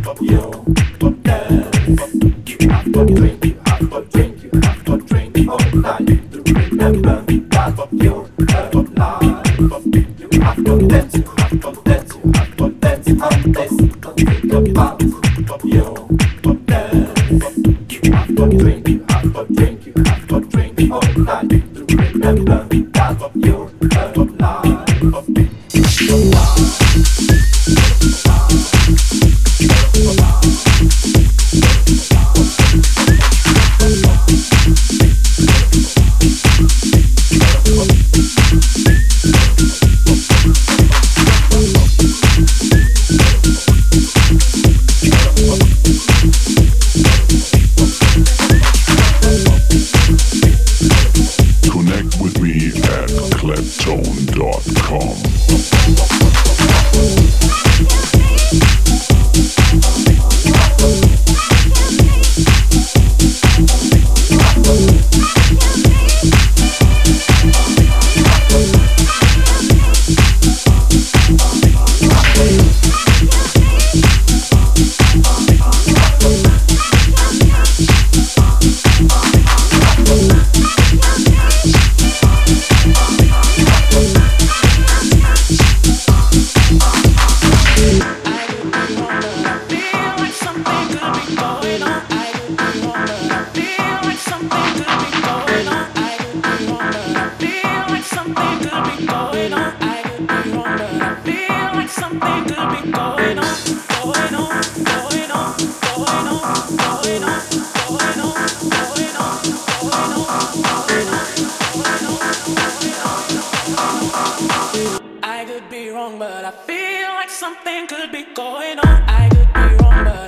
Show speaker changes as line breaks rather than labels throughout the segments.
Dance, could be wrong, but I feel like
something could be going on. I could be wrong, but.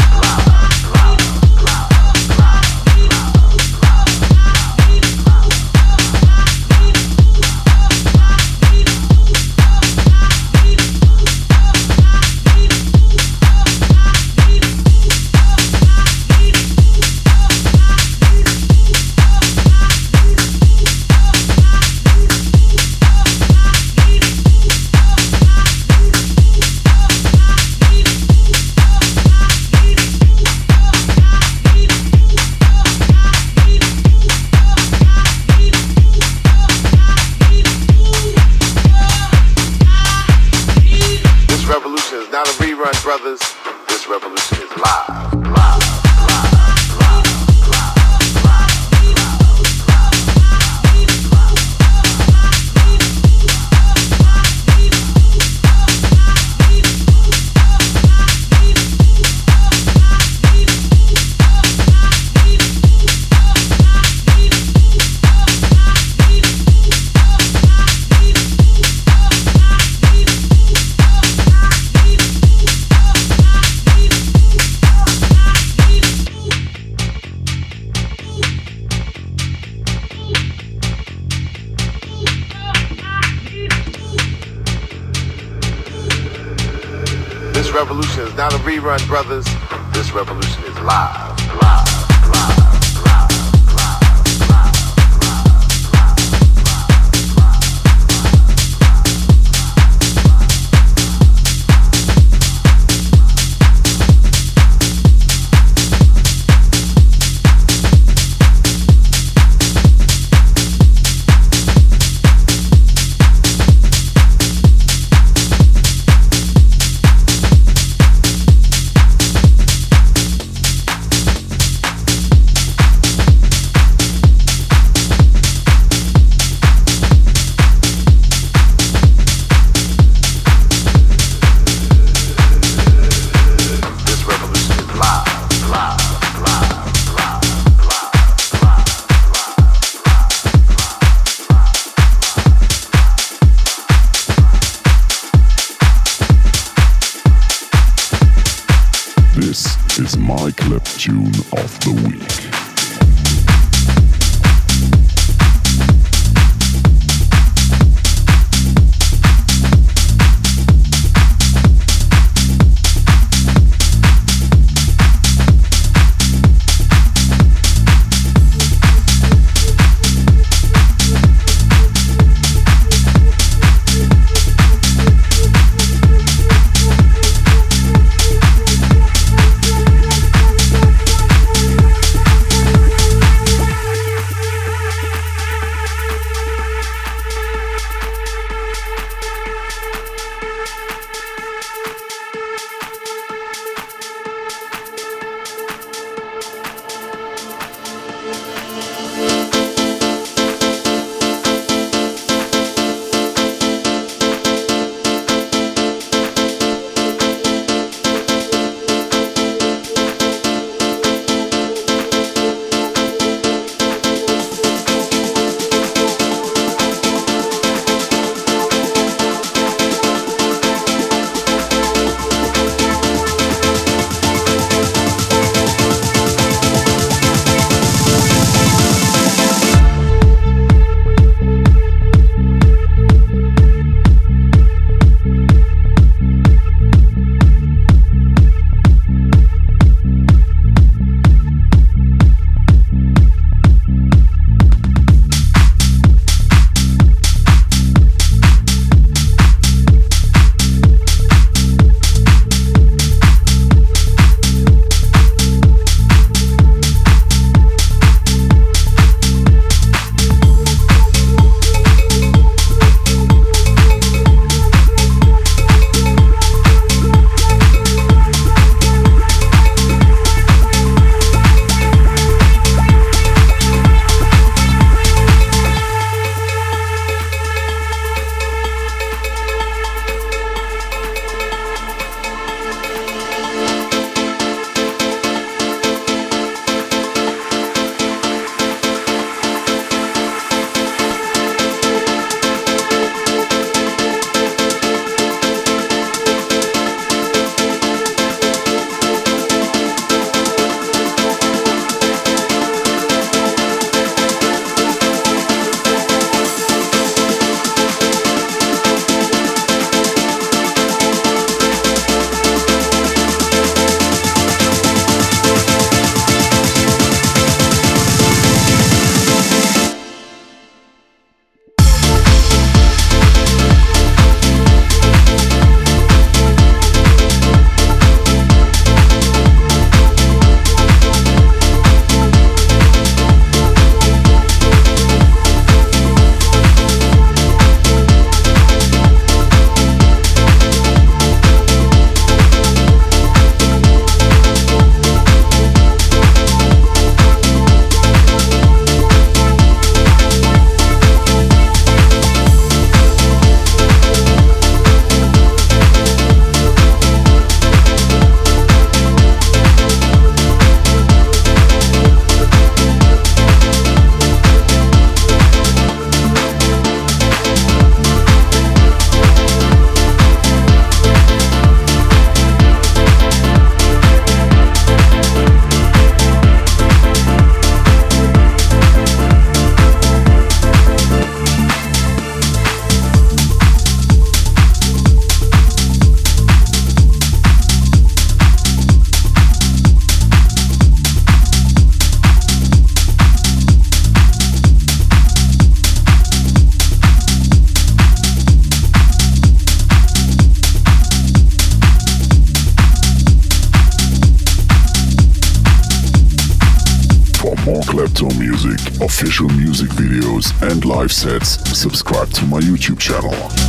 Live
sets, subscribe to my YouTube channel.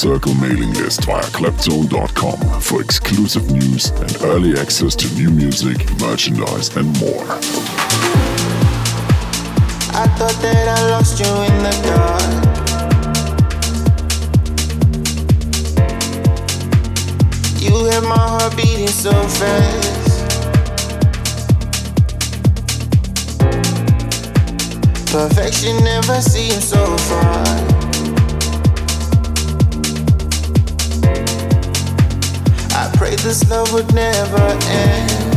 Circle mailing list via Claptone.com for exclusive news and early access to new music, merchandise, and more.
I thought that I lost you in the dark. You had my heart beating so fast. Perfection never seemed so far. This love would never end,